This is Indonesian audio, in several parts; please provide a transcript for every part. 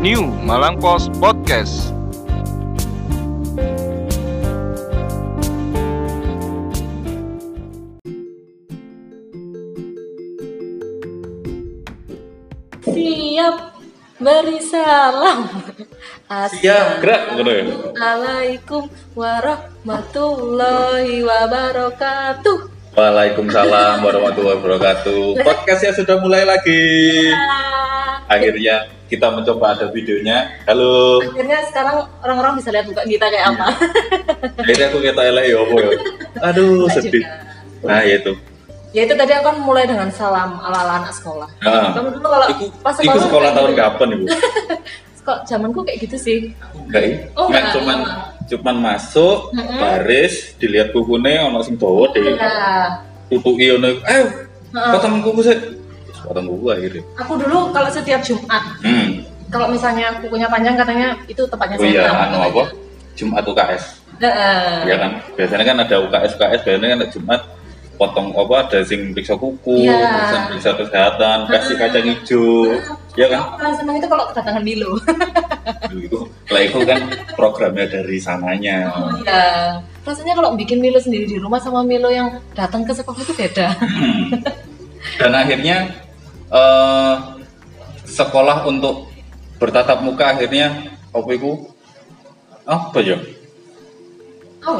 New Malang Post Podcast. Siap beri salam. Siap, gerak ngono ya. Assalamualaikum warahmatullahi wabarakatuh. Waalaikumsalam warahmatullahi wabarakatuh. Podcastnya sudah mulai lagi. Akhirnya kita mencoba ada videonya. Halo. Akhirnya sekarang orang-orang bisa lihat muka kita kayak apa. Akhirnya aku kata elek ya apa ya. Aduh, sedih. juga. Nah, ya itu. Ya itu tadi aku kan mulai dengan salam ala-ala anak sekolah. Nah, Kamu dulu kalau Iku, pas iku sekolah tahun gitu. kapan ibu? Kok zamanku kayak gitu sih. Enggak, ya? Oh, Nggak, enggak. cuman cuman masuk, Mm-mm. baris, dilihat bukunya ono sing dawa deh. Nah, Tutuki ono, ayo, Heeh. potong buku sih. Potong buku akhirnya. aku dulu kalau setiap Jumat, Hmm. kalau misalnya kukunya panjang katanya itu tepatnya Oh iya, anu apa? Jumat UKS. Heeh. ya kan biasanya kan ada UKS UKS biasanya kan Jumat potong apa ada sing periksa kuku Iya. periksa, kesehatan kasih kacang hijau ya kan paling seneng itu kalau kedatangan Milo. itu lah itu kan programnya dari sananya Oh iya. Rasanya kalau bikin Milo sendiri di rumah sama Milo yang datang ke sekolah itu beda. Hmm. dan akhirnya eh, sekolah untuk bertatap muka akhirnya apa itu apa ya Oh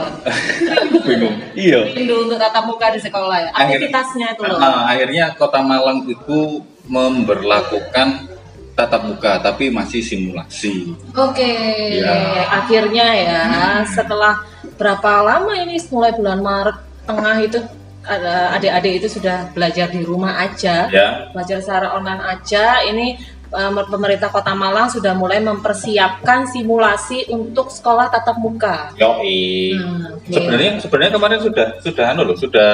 bingung iya Rindu untuk tatap muka di sekolah ya. Akhir- Aktivitasnya itu loh. Nah, akhirnya Kota Malang itu memberlakukan tatap muka tapi masih simulasi. Oke. Iya. Akhirnya ya setelah berapa lama ini mulai bulan Maret tengah itu adik-adik itu sudah belajar di rumah aja. Ya. belajar secara online aja. Ini eh, pemerintah Kota Malang sudah mulai mempersiapkan simulasi untuk sekolah tatap muka. Yoi. Hmm, oke. Sebenarnya sebenarnya kemarin sudah sudah anu loh, sudah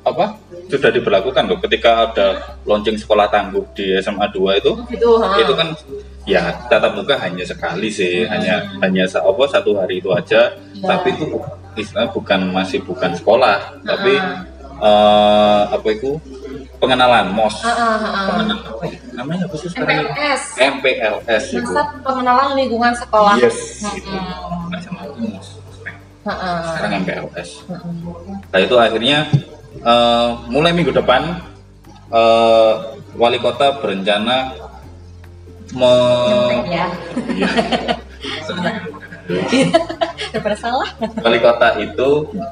apa? Sudah diberlakukan loh ketika ada launching sekolah tangguh di SMA 2 itu. Gitu, ha. Itu kan ya tatap muka hanya sekali sih, hanya hanya sa- apa satu hari itu aja. Ya. Tapi itu istilah bukan masih bukan sekolah, tapi Ah. eh, apa itu pengenalan MOS. Ah, ah, ah, ah. Pengenalan apa ya? Namanya apa sih sekarang? ini? MPLS. MPLS itu. Masa pengenalan lingkungan sekolah. Yes, Hmm, itu. sama aku, MOS. Ah, ah. Sekarang MPLS. Nah itu akhirnya eh, mulai minggu depan eh, wali kota berencana me Ya. Iya. Daripada salah. wali kota itu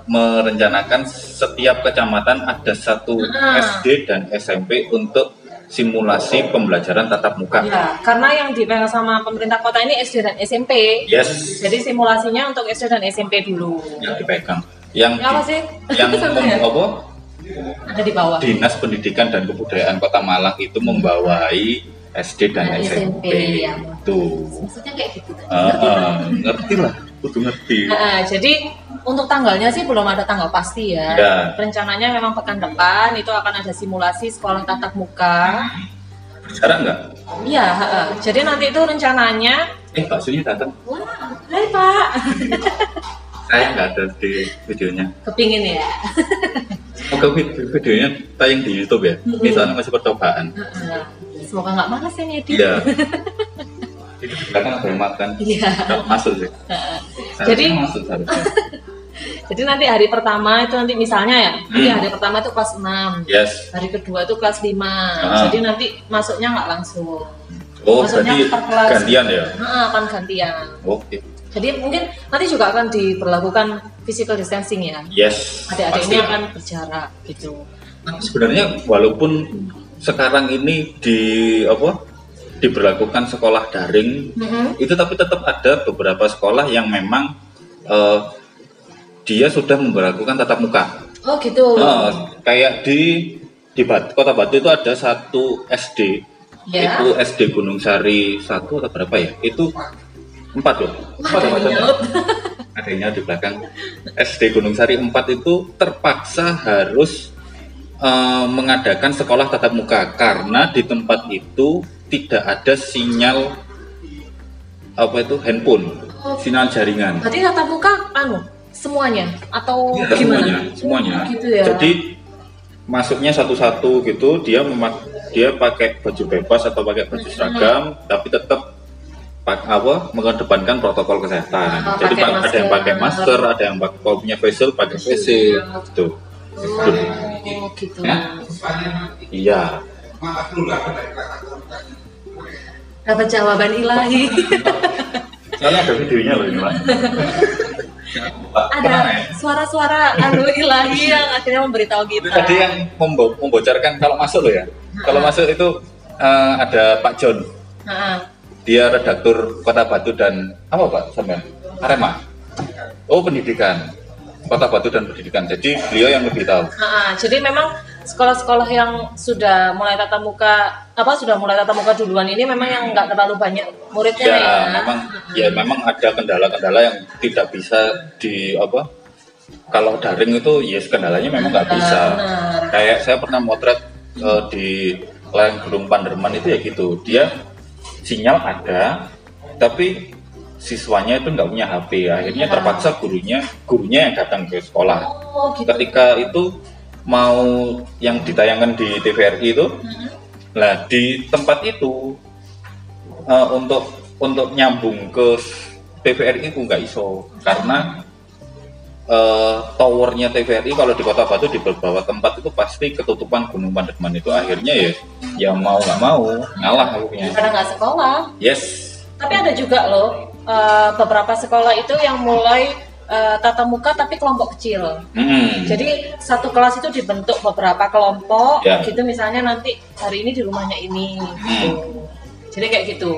merencanakan setiap kecamatan ada satu Ah. SD dan SMP untuk simulasi pembelajaran tatap muka. Ya, karena yang dipegang sama pemerintah kota ini SD dan SMP. Yes, Jadi simulasinya untuk SD dan SMP dulu. yang dipegang. Yang Ya, apa di- sih? yang ya? apa? Ada di bawah. Dinas Pendidikan dan Kebudayaan Kota Malang itu membawai SD dan Dan SMP. SMP, ya. Tuh. Maksudnya kayak gitu. Ah, ah, ngerti lah, kudu ngerti. Nah, jadi untuk tanggalnya sih belum ada tanggal pasti ya. Ya. Rencananya memang pekan depan itu akan ada simulasi sekolah tatap muka. Berjarak nggak? Iya, heeh. jadi nanti itu rencananya. Eh, Pak Sunyi datang. Wah, hai Pak. Saya nggak ada di videonya. Kepingin ya. Semoga vid- videonya tayang di YouTube ya. Ini soalnya masih percobaan. Semoga nggak malas ya ngedit. Iya. Itu belakang ada yang makan. Iya. Masuk sih. Jadi- masuk. Jadi nanti hari pertama itu nanti misalnya ya, nanti Hmm. hari pertama itu kelas 6. Yes. Hari kedua itu kelas 5. Ah. Jadi nanti masuknya nggak langsung. Oh, Maksudnya berarti per kelas. gantian ya? Heeh, akan gantian. Oke. Jadi mungkin nanti juga akan diberlakukan physical distancing ya. Yes. Adik-adik ini akan berjarak gitu. Nah, sebenarnya walaupun sekarang ini di apa diberlakukan sekolah daring Mhm. itu tapi tetap ada beberapa sekolah yang memang eh, dia sudah memberlakukan tatap muka Oh gitu. Eh, kayak di di Bat- kota Batu itu ada satu SD Ya. itu SD Gunung Sari satu atau berapa ya itu empat loh empat nyaut. adanya di belakang SD Gunung Sari 4 itu terpaksa harus eh, mengadakan sekolah tatap muka karena di tempat itu tidak ada sinyal apa itu handphone, Oh. sinyal jaringan. Berarti tatap muka anu semuanya atau Iya, gimana? semuanya, semuanya. Oh, gitu ya. Jadi masuknya satu-satu gitu, dia memak dia pakai baju bebas atau pakai baju seragam, tapi tetap apa mengedepankan protokol kesehatan. Oh, Jadi pakai pak- ada yang pakai masker. masker, ada yang pakai kalau punya facial pakai facial gitu. Oh, gitu. Ya. Iya. Dapat jawaban ilahi. Soalnya ada videonya loh ini, Pak. ada suara-suara anu ilahi yang akhirnya memberitahu Itu kita. tadi yang membo- membocorkan kalau masuk loh ya. Kalau masuk itu eh, ada Pak John. Heeh. Dia redaktur Kota Batu dan apa Pak sampean? Arema. Oh pendidikan. Kota Batu dan pendidikan. Jadi beliau yang lebih tahu. Heeh, jadi memang sekolah-sekolah yang sudah mulai tatap muka apa sudah mulai tatap muka duluan ini memang yang nggak terlalu banyak muridnya Ya, ya. memang ya memang ada kendala-kendala yang tidak bisa di apa? Kalau daring itu ya kendalanya memang nggak bisa. Benar. Kayak saya pernah motret eh, di layang Gunung Panderman itu ya gitu. Dia sinyal ada, tapi siswanya itu nggak punya HP. Akhirnya Ya. terpaksa gurunya gurunya yang datang ke sekolah. Oh, gitu. Ketika itu mau yang ditayangkan di TVRI itu, Mm-mm. Nah di tempat itu eh, untuk untuk nyambung ke TVRI itu nggak iso karena eh, towernya TVRI kalau di Kota Batu di beberapa tempat itu pasti ketutupan Gunung Panderman itu akhirnya ya ya mau nggak mau ngalah akhirnya. Karena nggak sekolah. Yes. Tapi ada juga loh eh, beberapa sekolah itu yang mulai eh, tatap muka tapi kelompok kecil. Mm-mm. Jadi satu kelas itu dibentuk beberapa kelompok, Ya. gitu misalnya nanti hari ini di rumahnya ini. gitu. Jadi kayak gitu,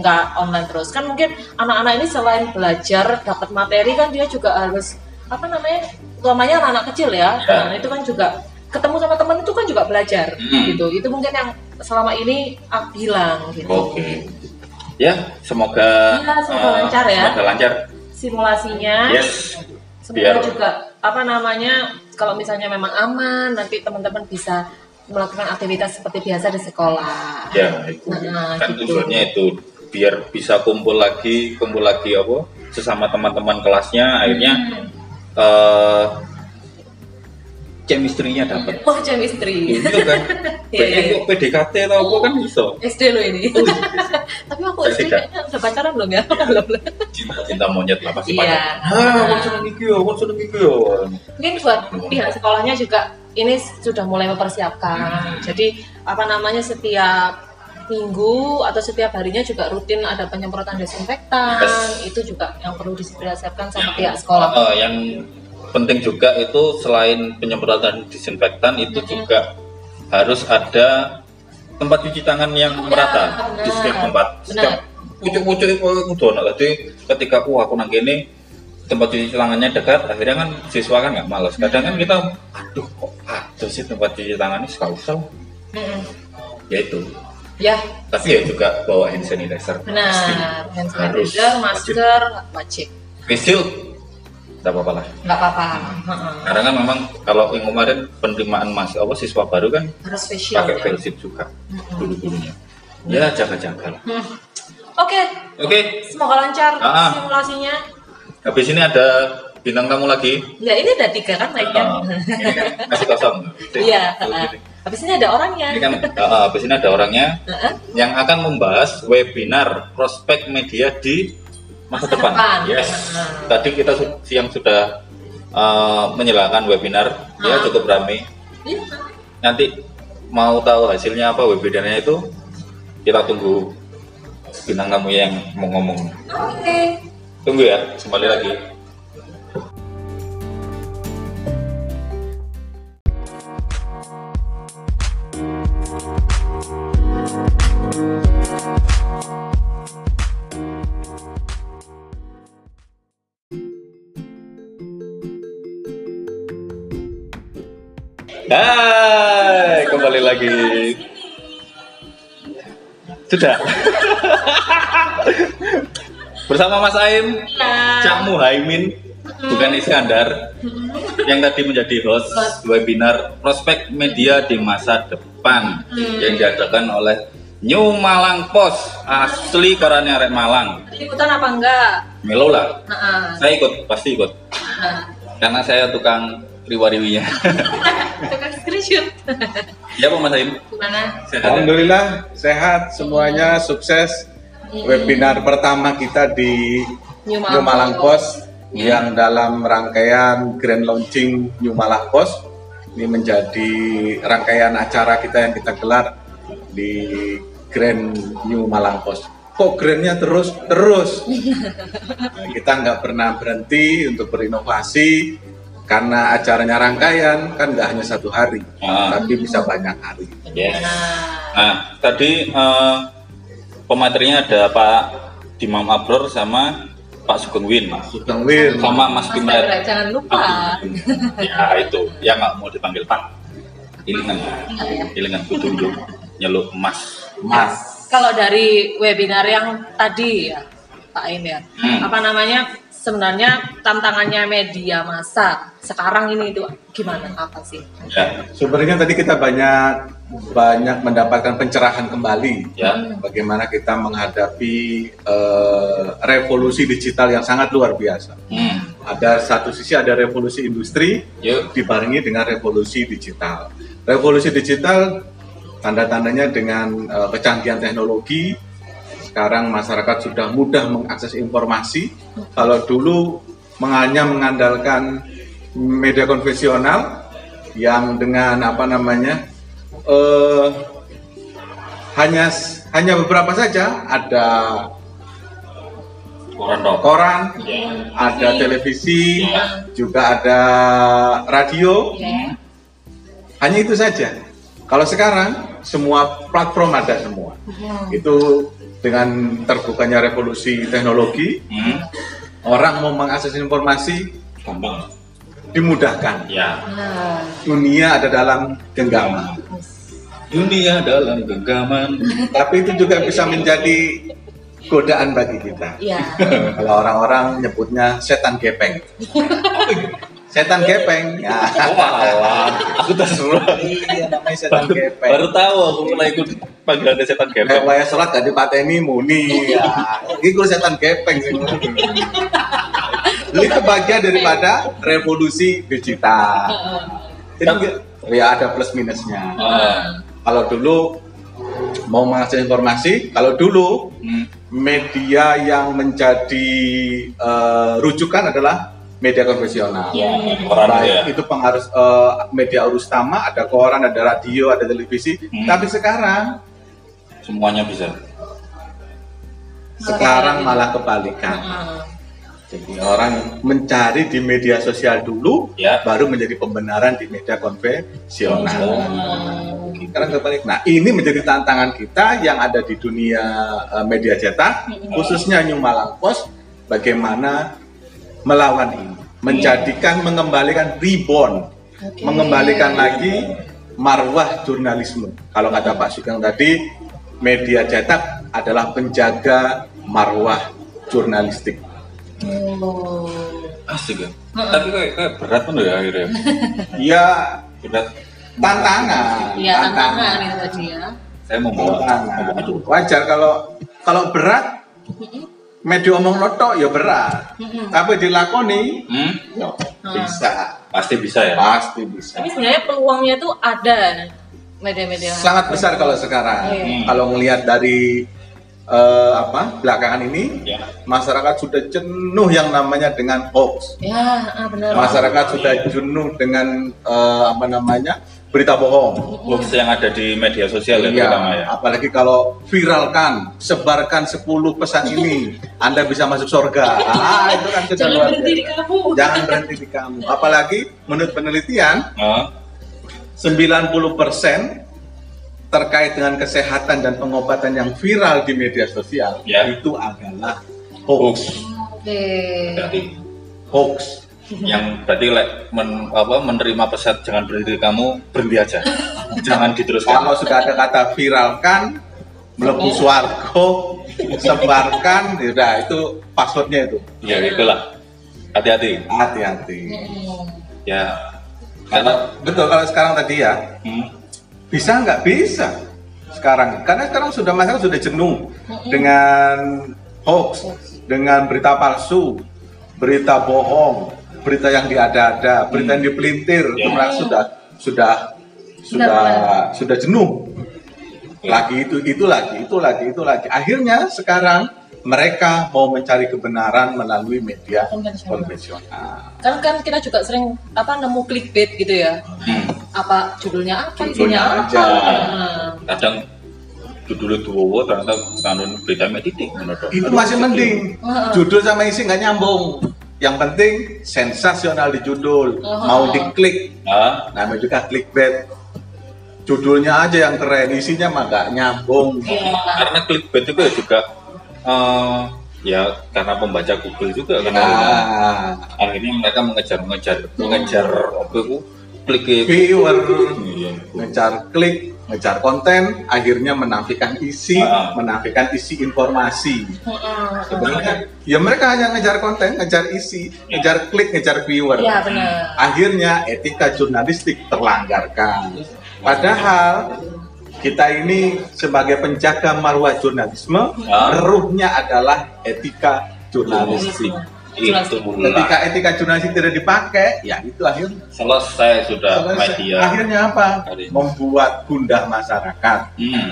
nggak online terus. Kan mungkin anak-anak ini selain belajar dapat materi kan dia juga harus apa namanya, utamanya anak-anak kecil ya. Ya. Nah itu kan juga ketemu sama teman itu kan juga belajar, Hmm. gitu. Itu mungkin yang selama ini aku bilang gitu. Oke. Ya semoga Iya, semoga eh, lancar ya. Semoga lancar. Simulasinya. Yes. Semoga Biar- juga apa namanya kalau misalnya memang aman nanti teman-teman bisa melakukan aktivitas seperti biasa di sekolah. Ya itu Nah, kan gitu. tujuannya itu biar bisa kumpul lagi kumpul lagi apa sesama teman-teman kelasnya akhirnya Hmm. Eh chemistry-nya dapat. Oh chemistry. Itu kan. Iya, Kayaknya iya. kok PDKT atau apa kan bisa. SD lo ini. Tapi aku SD kayaknya udah pacaran belum ya? belum. belum. Cinta-cinta monyet lah pasti Iya. pacaran. Ah, aku seneng iki yo, aku seneng iki yo. Mungkin buat pihak sekolahnya juga ini sudah mulai mempersiapkan. Jadi apa namanya setiap minggu atau setiap harinya juga rutin ada penyemprotan desinfektan. Yes. Itu juga yang perlu dipersiapkan sama pihak sekolah. Eh, yang penting juga itu selain penyemprotan disinfektan itu Mm-mm. juga harus ada tempat cuci tangan yang Ya, merata di benar. setiap tempat. Benar. Setiap pucuk-pucuk itu kudu ono. Jadi ketika aku aku nang kene tempat cuci tangannya dekat, akhirnya kan siswa kan nggak malas. Kadang kan kita, aduh kok ada sih tempat cuci tangan ini sekali usah. Mm-mm. Ya itu. Ya, Tapi ya juga bawa hand sanitizer. Pasti. benar. Hand Harus. sanitizer, masker, wajib. Face shield, tidak apa-apa lah. Nggak apa-apa. Heeh. Karena kan memang kalau yang kemarin penerimaan mas apa siswa baru kan Harus facial pakai ya. face shield juga Mm-mm. dulu-dulunya. Ya jaga-jaga lah. Hmm. Oke, Oke, semoga lancar Ah, ah. simulasinya. habis ini ada bintang tamu lagi. Ya ini ada tiga kan naiknya. Ah, ini kan masih kosong. Iya. Habis ini ada orangnya. Ini kan ah, habis ini ada orangnya Heeh. yang akan membahas webinar prospek media di masa Masa depan. depan. Yes. Ah. Tadi kita siang sudah ah, menyalakan webinar, ya Ah. cukup ramai. Iya. Nanti mau tahu hasilnya apa webinarnya itu kita tunggu bintang tamu yang mau ngomong. Oke. Tunggu ya, kembali lagi. Lagi. Sudah. Bersama Mas Aim. Cak Muhaimin, bukan Iskandar, yang tadi menjadi host webinar prospek media di masa depan yang diadakan oleh New Malang Post, asli korannya Arek Malang. Ikutan apa enggak? Melo lah, Heeh. saya ikut, pasti ikut, Heeh. karena saya tukang riwa-riwinya. Tukang screenshot. Ya Pak Mas Aim, Gimana? sehat ya? Alhamdulillah sehat semuanya sukses webinar pertama kita di New New Malang Pos yang dalam rangkaian grand launching New Malang Pos ini menjadi rangkaian acara kita yang kita gelar di Grand New Malang Pos. Kok grandnya terus terus? Kita nggak pernah berhenti untuk berinovasi karena acaranya rangkaian kan nggak hanya satu hari, Ah. tapi bisa banyak hari. Yes. Nah, tadi eh, pematerinya ada Pak Dimam Abror sama Pak Sugeng Win. Sugeng Wir, Sama Mas Mas jangan lupa. Ya itu, ya nggak mau dipanggil Pak. Ilingan, ilingan kudu dulu nyeluk emas. Mas. Kalau dari webinar yang tadi ya, Pak Ain ya, Hmm. apa namanya? Sebenarnya tantangannya media massa sekarang ini itu gimana? Apa sih? Ya, Sebenarnya tadi kita banyak banyak mendapatkan pencerahan kembali ya. bagaimana kita menghadapi eh, revolusi digital yang sangat luar biasa. Hmm. Ada satu sisi ada revolusi industri Yuk. dibarengi dengan revolusi digital. Revolusi digital tanda-tandanya dengan eh, kecanggihan teknologi. Sekarang masyarakat sudah mudah mengakses informasi. Kalau dulu hanya mengandalkan media konvensional yang dengan apa namanya eh, hanya hanya beberapa saja ada Koran koran, Ya. ada televisi, Ya. juga ada radio, Ya. hanya itu saja. Kalau sekarang semua platform ada semua. Hmm. Itu dengan terbukanya revolusi teknologi, Hmm. orang mau mengakses informasi Gampang. dimudahkan. Ya. Dunia ada dalam genggaman. Dunia dalam genggaman. Tapi itu juga bisa menjadi godaan bagi kita. ya. Kalau orang-orang nyebutnya setan gepeng. Setan gepeng. Ya. Wah, aku terserah. Iya namanya setan gepeng. Baru tahu aku mulai ikut panggilan setan Kayak gepeng. waya sholat gak dipateni muni ya. Ini gue setan gepeng sih. Ini bagian daripada revolusi digital. Jadi ya ada plus minusnya. Ah. Kalau dulu mau mengakses informasi, kalau dulu Hmm. media yang menjadi eh, rujukan adalah media konvensional. Ya, koran Baik, ya. itu pengaruh eh, media arus utama, ada koran, ada radio, ada televisi. Hmm. Tapi sekarang, Semuanya bisa. sekarang malah kebalikan. Heeh. Jadi orang mencari di media sosial dulu, Ya. baru menjadi pembenaran di media konvensional. Hmm. Sekarang kebalik. Nah, ini menjadi tantangan kita yang ada di dunia eh, media cetak, khususnya New Malang Post, bagaimana melawan ini, menjadikan, mengembalikan reborn, Oke. mengembalikan lagi marwah jurnalisme. Kalau kata Pak Sugeng tadi, media cetak adalah penjaga marwah jurnalistik. Oh. Asik ya. Tapi kayak, kayak berat pun ya akhirnya. Ya, Berat. tantangan. Iya, tantangan itu tadi ya. Saya mau bawa. Wajar kalau kalau berat, media omong notok ya berat. Tapi dilakoni, Hmm? ya bisa. Pasti bisa ya. Pasti bisa. Tapi sebenarnya peluangnya tuh ada media-media. Sangat besar kalau sekarang. Iya. Kalau melihat dari eh, apa belakangan ini, Ya. masyarakat sudah jenuh yang namanya dengan hoax. Ya, ah, benar. Masyarakat sudah jenuh dengan eh, apa namanya berita bohong. Hoax yang ada di media sosial ya Iya, terutama ya. apalagi kalau viralkan, sebarkan 10 pesan ini, Anda bisa masuk surga. Ah, itu kan sudah Jangan berhenti di kamu. Jangan berhenti di kamu. Apalagi menurut penelitian, Ah, 90% terkait dengan kesehatan dan pengobatan yang viral di media sosial Ya. itu adalah hoax. Oke. berarti Hoax. yang berarti like, men- apa, menerima pesan jangan berhenti kamu berhenti aja. jangan diteruskan. Kalau sudah ada kata viralkan, melebu swargo, sebarkan, ya itu passwordnya itu. Ya itulah. Hati-hati. Hati-hati. Ya. Karena Karena betul kalau sekarang tadi ya hmm, bisa nggak? Bisa. Sekarang. Karena sekarang sudah masyarakat sudah jenuh dengan hoax, dengan berita palsu, berita bohong, berita yang diada-ada, berita yang dipelintir, Ya. mereka sudah sudah sudah sudah jenuh. lagi itu itu lagi itu lagi itu lagi. Akhirnya sekarang mereka mau mencari kebenaran melalui media Konvensional. konvensional. Kan kan kita juga sering apa nemu clickbait gitu ya. Hmm. apa judulnya apa Judulnya isinya aja. apa Nah, Kadang judulnya dua ternyata kanun berita titik itu masih mending Heeh. judul sama isi nggak nyambung. Yang penting sensasional di judul. Heeh. mau diklik. Nah, namanya juga clickbait. Judulnya aja yang keren isinya mah nggak nyambung. Iya. karena clickbait itu ya juga eh, ya karena pembaca Google juga kan nah akhirnya mereka mengejar-mengejar mengejar apa itu? Klik viewer. Iya. ngejar klik ngejar konten akhirnya menafikan isi Ah. menafikan isi informasi. Heeh. sebenarnya ya mereka hanya ngejar konten ngejar isi ngejar klik ngejar viewer. Iya benar. akhirnya etika jurnalistik terlanggarkan. Padahal kita ini sebagai penjaga marwah jurnalisme Ah. ruhnya adalah etika jurnalistik. Itu ketika etika jurnalistik tidak dipakai ya. itu akhirnya selesai sudah Selesai. media. Akhirnya apa? Membuat gundah masyarakat. Hmm,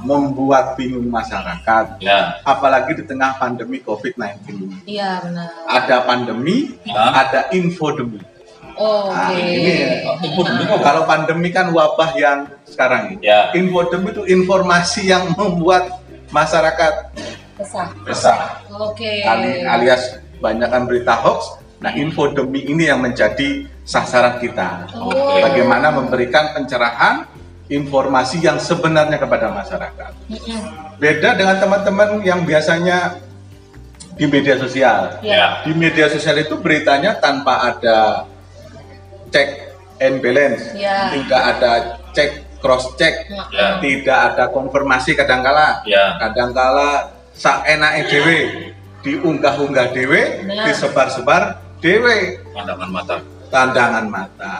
membuat bingung masyarakat. Ya. Apalagi di tengah pandemi COVID-19 ini. Iya benar. Ada pandemi, Ya. ada infodemi. Oh, Nah, Oke. ini Infodemi apa? kalau pandemi kan wabah yang sekarang ini. Ya. Infodemi itu informasi yang membuat masyarakat Kesah. resah, Oke. Ali- alias banyakkan berita hoax. Nah, infodemi ini yang menjadi sasaran kita. Oh. Bagaimana memberikan pencerahan informasi yang sebenarnya kepada masyarakat. Beda dengan teman-teman yang biasanya di media sosial. Ya. Di media sosial itu beritanya tanpa ada cek and balance, Ya. tidak ada cek cross check, Ya. tidak ada konfirmasi kadangkala. Ya. Kadangkala saenake dhewe diunggah-unggah dhewe, Benar. disebar-sebar dhewe pandangan mata tandangan mata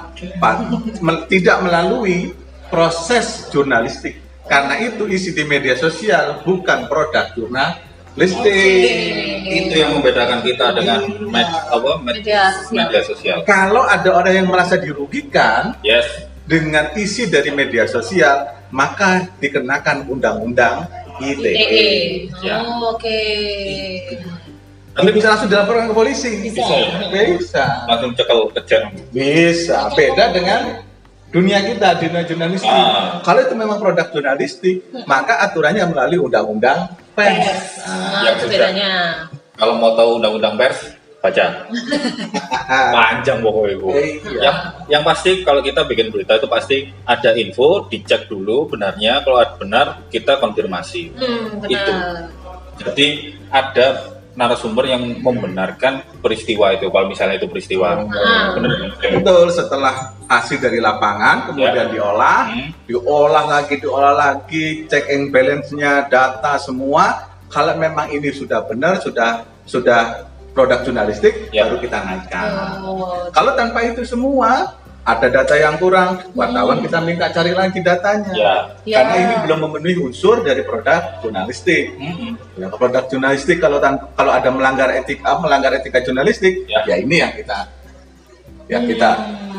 tidak melalui proses jurnalistik karena itu isi di media sosial bukan produk jurnalistik itu yang membedakan kita dengan med, apa, med- Media sosial. media sosial kalau ada orang yang merasa dirugikan yes dengan isi dari media sosial maka dikenakan undang-undang ITE ITE. Ya. Oh, Oke. Tapi bisa langsung dilaporkan ke polisi Bisa. bisa langsung cekel kejar Bisa, beda dengan dunia kita, dunia jurnalistik. Ah. Kalau itu memang produk jurnalistik, maka aturannya melalui undang-undang pers. Nah, yang itu sudah. bedanya. kalau mau tahu undang-undang pers baca panjang pokoknya bu Iya. yang yang pasti kalau kita bikin berita itu pasti ada info dicek dulu benarnya kalau benar kita konfirmasi Hmm, Itu. jadi ada narasumber yang membenarkan peristiwa itu kalau misalnya itu peristiwa Ah. benar Betul, setelah hasil dari lapangan, kemudian Ya. diolah, Hmm. diolah lagi, diolah lagi, check and balance-nya, data semua. Kalau memang ini sudah benar, sudah sudah produk jurnalistik, Ya. baru kita naikkan. Oh, Kalau tanpa itu semua, ada data yang kurang, wartawan kita minta cari lagi datanya. ya ya. Karena ini belum memenuhi unsur dari produk jurnalistik. Mm-mm. Ya, produk jurnalistik kalau kalau ada melanggar etika melanggar etika jurnalistik, Ya. ya, ini yang kita ya kita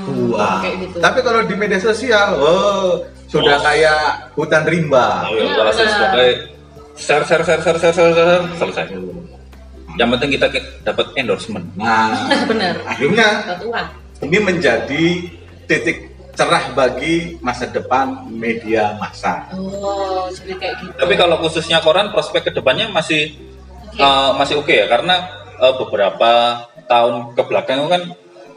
Hmm, buang. kayak gitu. Tapi kalau di media sosial, oh sudah Oh. kayak hutan rimba. Ayo, Ya, benar. sebagai share share share share share share, share, selesai yang penting kita dapat endorsement Nah, benar. akhirnya. Ini menjadi titik cerah bagi masa depan media massa. Oh, kayak gitu. tapi kalau khususnya koran prospek ke depannya masih Oke. eh, masih oke ya karena eh, beberapa tahun ke belakang itu kan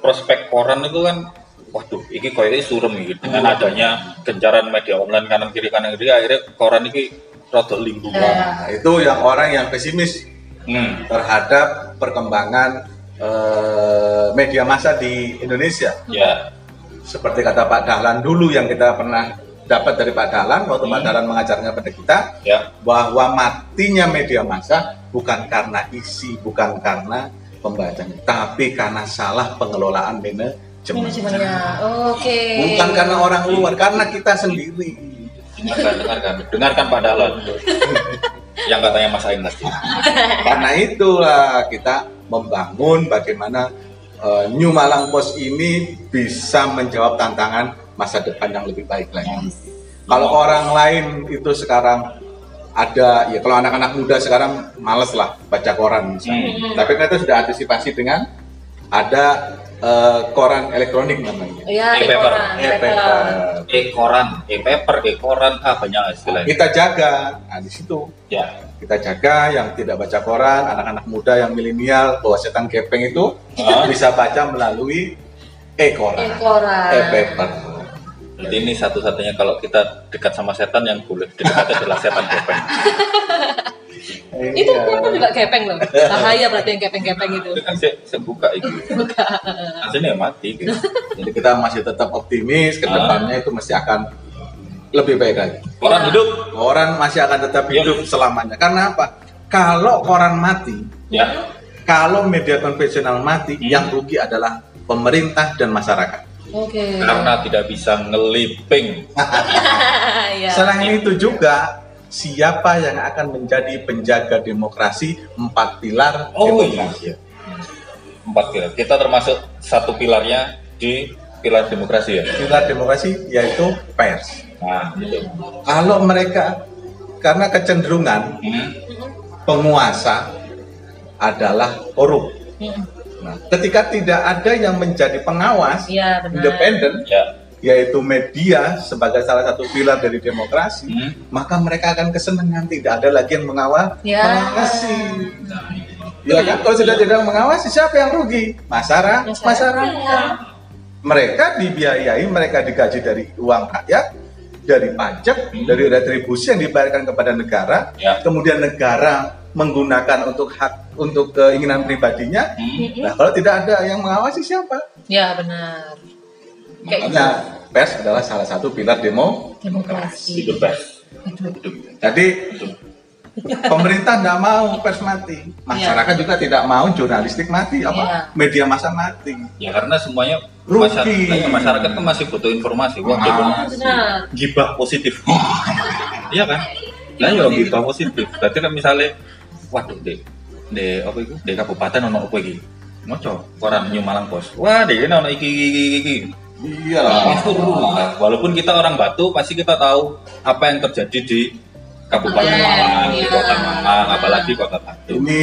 prospek koran itu kan waduh ini kayaknya surem gitu dengan adanya gencaran media online kanan kiri kanan kiri akhirnya koran ini rada lingkungan Ya. Nah, itu yang orang yang pesimis hmm. terhadap perkembangan eh, media massa di Indonesia. ya Seperti kata Pak Dahlan dulu yang kita pernah dapat dari Pak Dahlan waktu Pak Hmm. Dahlan mengajarnya pada kita ya bahwa matinya media massa bukan karena isi, bukan karena pembacanya, tapi karena salah pengelolaan manajemen. Manajemennya. Oke. Bukan karena orang luar, karena kita sendiri. dengarkan dengarkan dengarkan Pak Dahlan yang katanya Mas Aing tadi Karena itulah kita membangun bagaimana eh, New Malang Post ini bisa menjawab tantangan masa depan yang lebih baik lagi. Kalau orang lain itu sekarang ada ya kalau anak-anak muda sekarang males lah baca koran misalnya. Hmm. Tapi kita sudah antisipasi dengan ada eh, koran elektronik namanya. Ya, E-paper. e-koran, E-paper. E-koran, e-paper, e-koran, ah banyak istilahnya. Kita jaga, nah di situ Ya. kita jaga yang tidak baca koran, anak-anak muda yang milenial bawa setan gepeng itu Ah. bisa baca melalui e-koran, E-koran. e-paper. Jadi ini satu-satunya kalau kita dekat sama setan yang boleh dekat adalah setan gepeng. Itu Iya. kan juga gepeng loh. Bahaya berarti yang gepeng-gepeng itu. Itu kan saya, saya buka itu. Hasilnya mati gitu. Jadi kita masih tetap optimis ke Ah. depannya itu masih akan lebih baik lagi. Koran Ya. hidup. Koran masih akan tetap Iya. hidup selamanya. Karena apa? Kalau koran mati, Ya. kalau media konvensional mati, Hmm. yang rugi adalah pemerintah dan masyarakat. Oke. Karena tidak bisa ngeliping. ya. Selain itu juga siapa yang akan menjadi penjaga demokrasi empat pilar Oh demokrasi. iya. Empat pilar. Kita termasuk satu pilarnya di pilar demokrasi ya. Pilar demokrasi yaitu pers. Nah, itu. Kalau mereka karena kecenderungan Hmm. penguasa adalah korup. Hmm. Nah, ketika tidak ada yang menjadi pengawas Iya, benar. independen, Ya. Yaitu media sebagai salah satu pilar dari demokrasi, Hmm. maka mereka akan kesenangan tidak ada lagi yang mengawal, Ya. mengawasi. Ya kan, kalau sudah tidak mengawasi, siapa yang rugi? Masyarakat. Masyarakat. Masyarakat. Mereka dibiayai, mereka digaji dari uang rakyat, dari pajak, Hmm. dari retribusi yang dibayarkan kepada negara, Ya. kemudian negara menggunakan untuk hak untuk keinginan pribadinya. Hmm. Nah, kalau tidak ada yang mengawasi siapa? Ya benar. Makanya pers adalah salah satu pilar demo. demokrasi. Itu best. Jadi pemerintah tidak mau pers mati, masyarakat juga tidak mau jurnalistik mati, apa Iya. media masa mati. Ya karena semuanya Rugi. masyarakat, masyarakat kan masih butuh informasi. Wah, gibah positif. iya kan? Nah, ya gibah positif. Berarti kan misalnya, waduh, deh, deh apa itu? Deh kabupaten ono apa iki? Moco, koran New Malang Post. Wah, deh ini ono iki iki iki. iki. Iya lah. Pasti rugi. Walaupun kita orang Batu, pasti kita tahu apa yang terjadi di Kabupaten Iya, Malang, di iya. Kota Malang, apalagi Kota Batu. Ini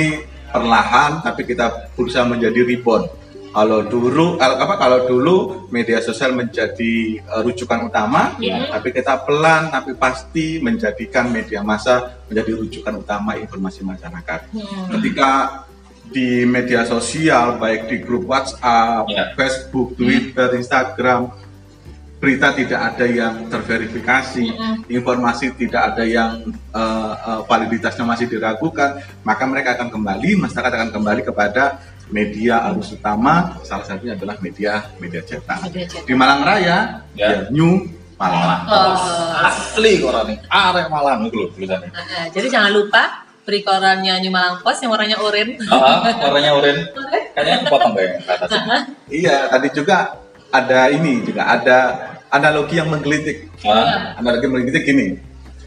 perlahan tapi kita berusaha menjadi rebound. Kalau dulu kalau apa kalau dulu media sosial menjadi eh, rujukan utama, Iya. tapi kita pelan tapi pasti menjadikan media massa menjadi rujukan utama informasi masyarakat. Hmm. ketika di media sosial baik di grup WhatsApp, Ya. Facebook, Twitter, Instagram berita tidak ada yang terverifikasi, informasi tidak ada yang eh, eh, validitasnya masih diragukan, maka mereka akan kembali, masyarakat akan kembali kepada media arus utama, salah satunya adalah media media cetak. Media cetak. Di Malang Raya, Ya. ya, New Malang. Oh. Asli koran ini, arek Malang itu loh tulisannya. Nah, jadi jangan lupa beri korannya New Malang Post yang warnanya oranye. Ah, warnanya oranye. Kayaknya kepotong kayak ke atas. Iya, tadi juga ada ini juga ada analogi yang menggelitik. Ah, Analogi menggelitik gini.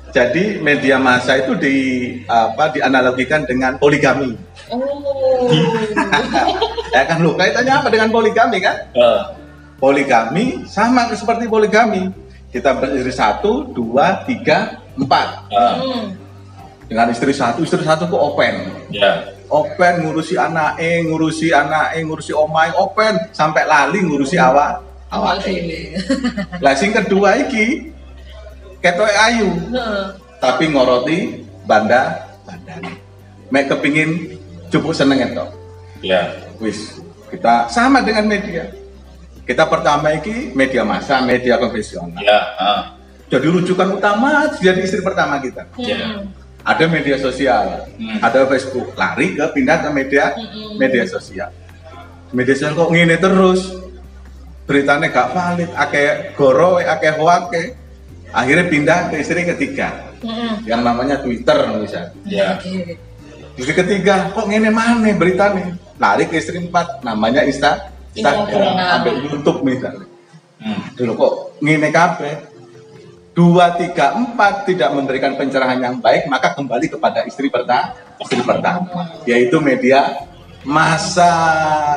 Jadi media massa itu di apa dianalogikan dengan poligami. Oh. ya kan lu kaitannya apa dengan poligami kan? eh, Poligami sama seperti poligami. Kita beristri satu, dua, tiga, empat. ah, Hmm. Dengan istri satu, istri satu kok open. ya. Open ngurusi anak eh, ngurusi anak eh, ngurusi omai, open sampai lali ngurusi awak awak eh. Lah sing kedua iki ketoke ayu, Heeh. tapi ngoroti banda bandane. Mek kepingin cukup seneng itu. Ya. Wis, kita sama dengan media. Kita pertama iki media massa, media konvensional. Ya. Ah, Jadi rujukan utama jadi istri pertama kita. ya. Ada media sosial, Hmm. ada Facebook, lari ke pindah ke media Mm-mm. media sosial. Media sosial kok ngene terus. Beritanya gak valid, akeh gorowe, akeh hoake. Akhirnya pindah ke istri ketiga Hmm. yang namanya Twitter misalnya. Ya. Oke. Istri ketiga, kok ngene mana beritanya? Lari ke istri empat, namanya Insta, Instagram, Instagram. sampai YouTube misalnya. Hmm. Dulu kok ngene kabeh. Dua, tiga, empat tidak memberikan pencerahan yang baik, maka kembali kepada istri pertama, istri pertama, yaitu media masa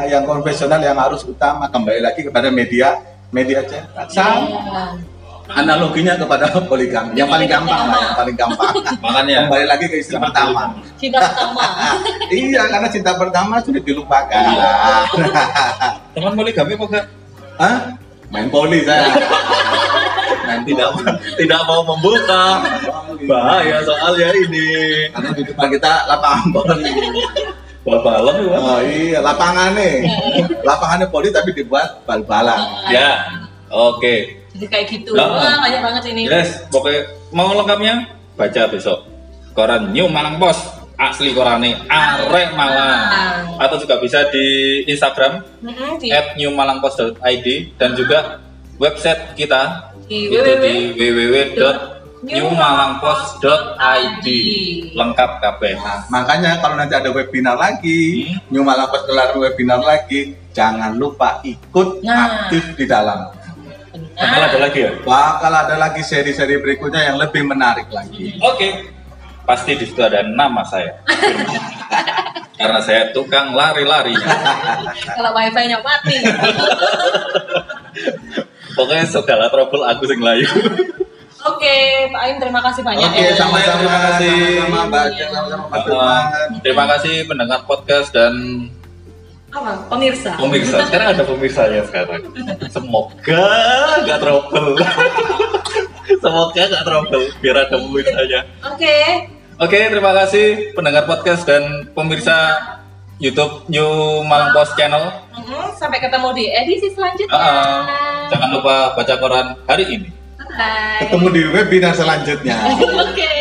yang konvensional yang harus utama kembali lagi kepada media media cetak. Sama. Ya. analoginya kepada poligami yang paling gampang lah, yang paling gampang Makanya kembali lagi ke istri pertama Cinta pertama. iya karena cinta pertama sudah dilupakan teman poligami apa enggak? Hah? main poli saya Tidak tidak mau membuka. Bahaya soalnya ini. karena di depan kita lapangan poli Bal-balan ya. oh iya lapangannya lapangannya poli tapi dibuat bal-balan Ya. Oke. Jadi kayak gitu. Nah. Banyak banget ini. Yes, pokoknya mau lengkapnya baca besok. Koran New Malang Post asli korannya Arek Malang atau juga bisa di Instagram Mm-mm, di, at newmalangpost.id dan juga website kita di itu di www.newmalangpost.id lengkap kabeh. Nah, makanya kalau nanti ada webinar lagi, Hmm. New Malapos gelar webinar lagi, jangan lupa ikut Nah. aktif di dalam. Bakal ada lagi ya? Bakal ada lagi seri-seri berikutnya yang lebih menarik lagi. Oke, pasti di situ ada nama saya. Karena saya tukang lari-larinya. Kalau wifi-nya mati. Pokoknya segala trouble aku sing layu. Oke, Pak Aim terima kasih banyak Oke, ya. sama-sama. Terima kasih. Sama-sama, Mbak sama-sama, Mas Firman. terima kasih pendengar podcast dan Apa? Pemirsa. pemirsa. Sekarang ada pemirsanya sekarang. Semoga nggak trouble. Semoga nggak trouble. Biar ada pemirsanya. Oke. Oke, terima kasih pendengar podcast dan pemirsa YouTube New Malang Post Channel. Sampai ketemu di edisi selanjutnya. Uh, jangan lupa baca koran hari ini. Bye. Ketemu di webinar selanjutnya. Oke. Halo